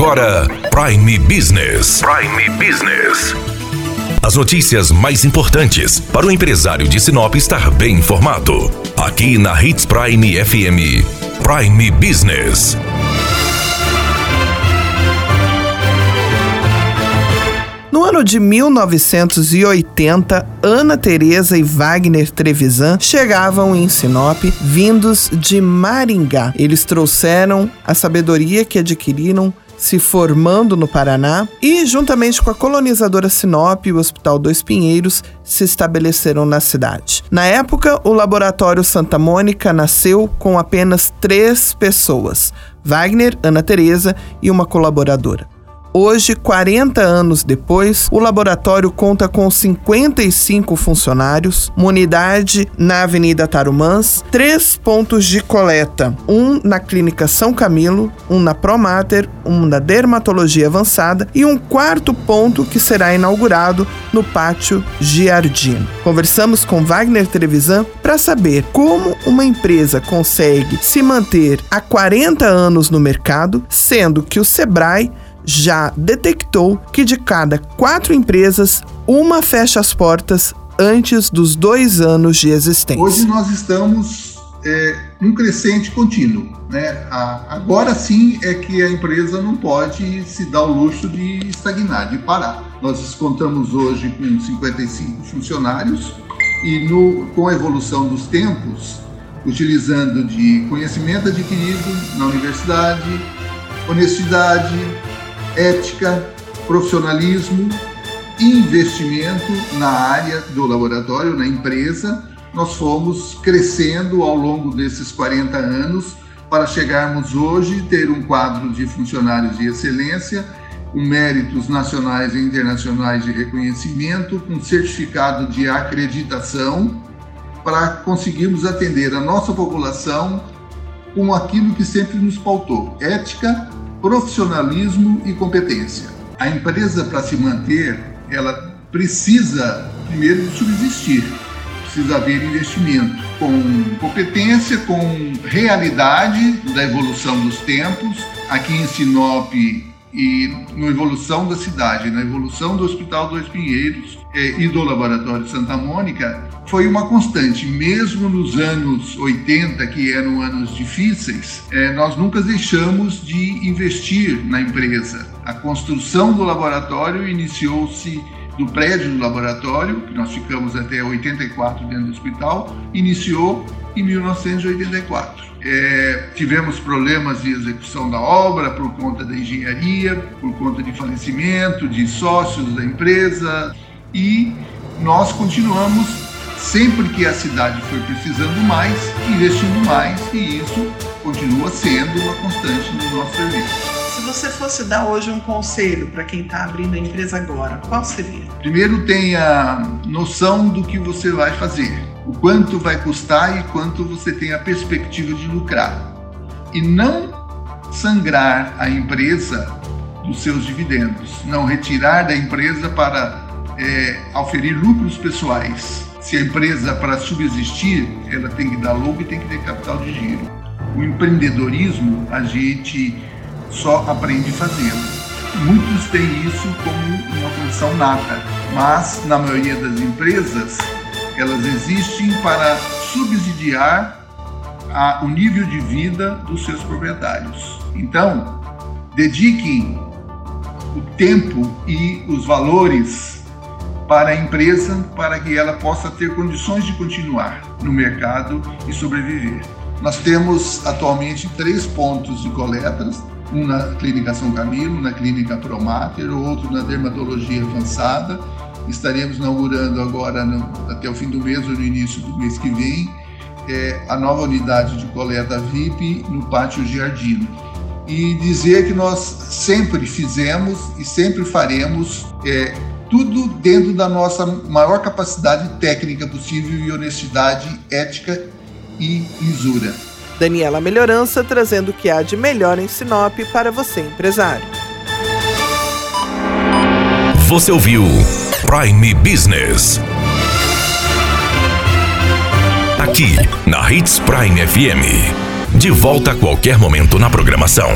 agora Prime Business. Prime Business. As notícias mais importantes para o empresário de Sinop estar bem informado. Aqui na Hits Prime FM. Prime Business. No ano de 1980, Ana Teresa e Wagner Trevisan chegavam em Sinop, vindos de Maringá. Eles trouxeram a sabedoria que adquiriram se formando no Paraná e, juntamente com a colonizadora Sinop e o Hospital Dois Pinheiros, se estabeleceram na cidade. Na época, o Laboratório Santa Mônica nasceu com apenas três pessoas: Wagner, Ana Teresa e uma colaboradora. Hoje, 40 anos depois, o laboratório conta com 55 funcionários, uma unidade na Avenida Tarumãs, três pontos de coleta: um na Clínica São Camilo, um na Promater, um na Dermatologia Avançada e um quarto ponto que será inaugurado no Pátio Giardino. Conversamos com Wagner Trevisan para saber como uma empresa consegue se manter há 40 anos no mercado, sendo que o Sebrae já detectou que de cada quatro empresas, uma fecha as portas antes dos dois anos de existência. Hoje nós estamos é, num crescente contínuo. Né? agora sim é que a empresa não pode se dar o luxo de estagnar, de parar. Nós contamos hoje com 55 funcionários e no, com a evolução dos tempos, utilizando de conhecimento adquirido na universidade, honestidade, ética, profissionalismo, investimento na área do laboratório, na empresa. Nós fomos crescendo ao longo desses 40 anos para chegarmos hoje ter um quadro de funcionários de excelência com méritos nacionais e internacionais de reconhecimento, com certificado de acreditação, para conseguirmos atender a nossa população com aquilo que sempre nos pautou: ética, profissionalismo e competência. A empresa, para se manter, ela precisa primeiro subsistir, precisa haver investimento com competência, com realidade da evolução dos tempos. Aqui em Sinop e na evolução da cidade, na evolução do Hospital Dois Pinheiros eh, e do Laboratório Santa Mônica, foi uma constante. Mesmo nos anos 80, que eram anos difíceis, eh, nós nunca deixamos de investir na empresa. A construção do laboratório iniciou-se do prédio do laboratório, que nós ficamos até 84 dentro do hospital, iniciou em 1984. É, tivemos problemas de execução da obra por conta da engenharia, por conta de falecimento de sócios da empresa e nós continuamos sempre que a cidade foi precisando mais, investindo mais e isso continua sendo uma constante no nosso serviço. Se você fosse dar hoje um conselho para quem está abrindo a empresa agora, qual seria? Primeiro tenha noção do que você vai fazer o quanto vai custar e quanto você tem a perspectiva de lucrar. E não sangrar a empresa dos seus dividendos, não retirar da empresa para é, oferir lucros pessoais. Se a empresa, para subsistir, ela tem que dar lucro e tem que ter capital de giro. O empreendedorismo, a gente só aprende fazendo. Muitos têm isso como uma condição nata, mas na maioria das empresas elas existem para subsidiar a, o nível de vida dos seus proprietários. Então, dediquem o tempo e os valores para a empresa para que ela possa ter condições de continuar no mercado e sobreviver. Nós temos atualmente três pontos de coletas, um na Clínica São Camilo, na Clínica Promater, outro na Dermatologia Avançada estaremos inaugurando agora, no, até o fim do mês ou no início do mês que vem, é, a nova unidade de coleta VIP no Pátio Giardino. E dizer que nós sempre fizemos e sempre faremos é, tudo dentro da nossa maior capacidade técnica possível e honestidade ética e lisura. Daniela Melhorança trazendo o que há de melhor em Sinop para você, empresário. Você ouviu Prime Business. Aqui, na Hits Prime FM. De volta a qualquer momento na programação.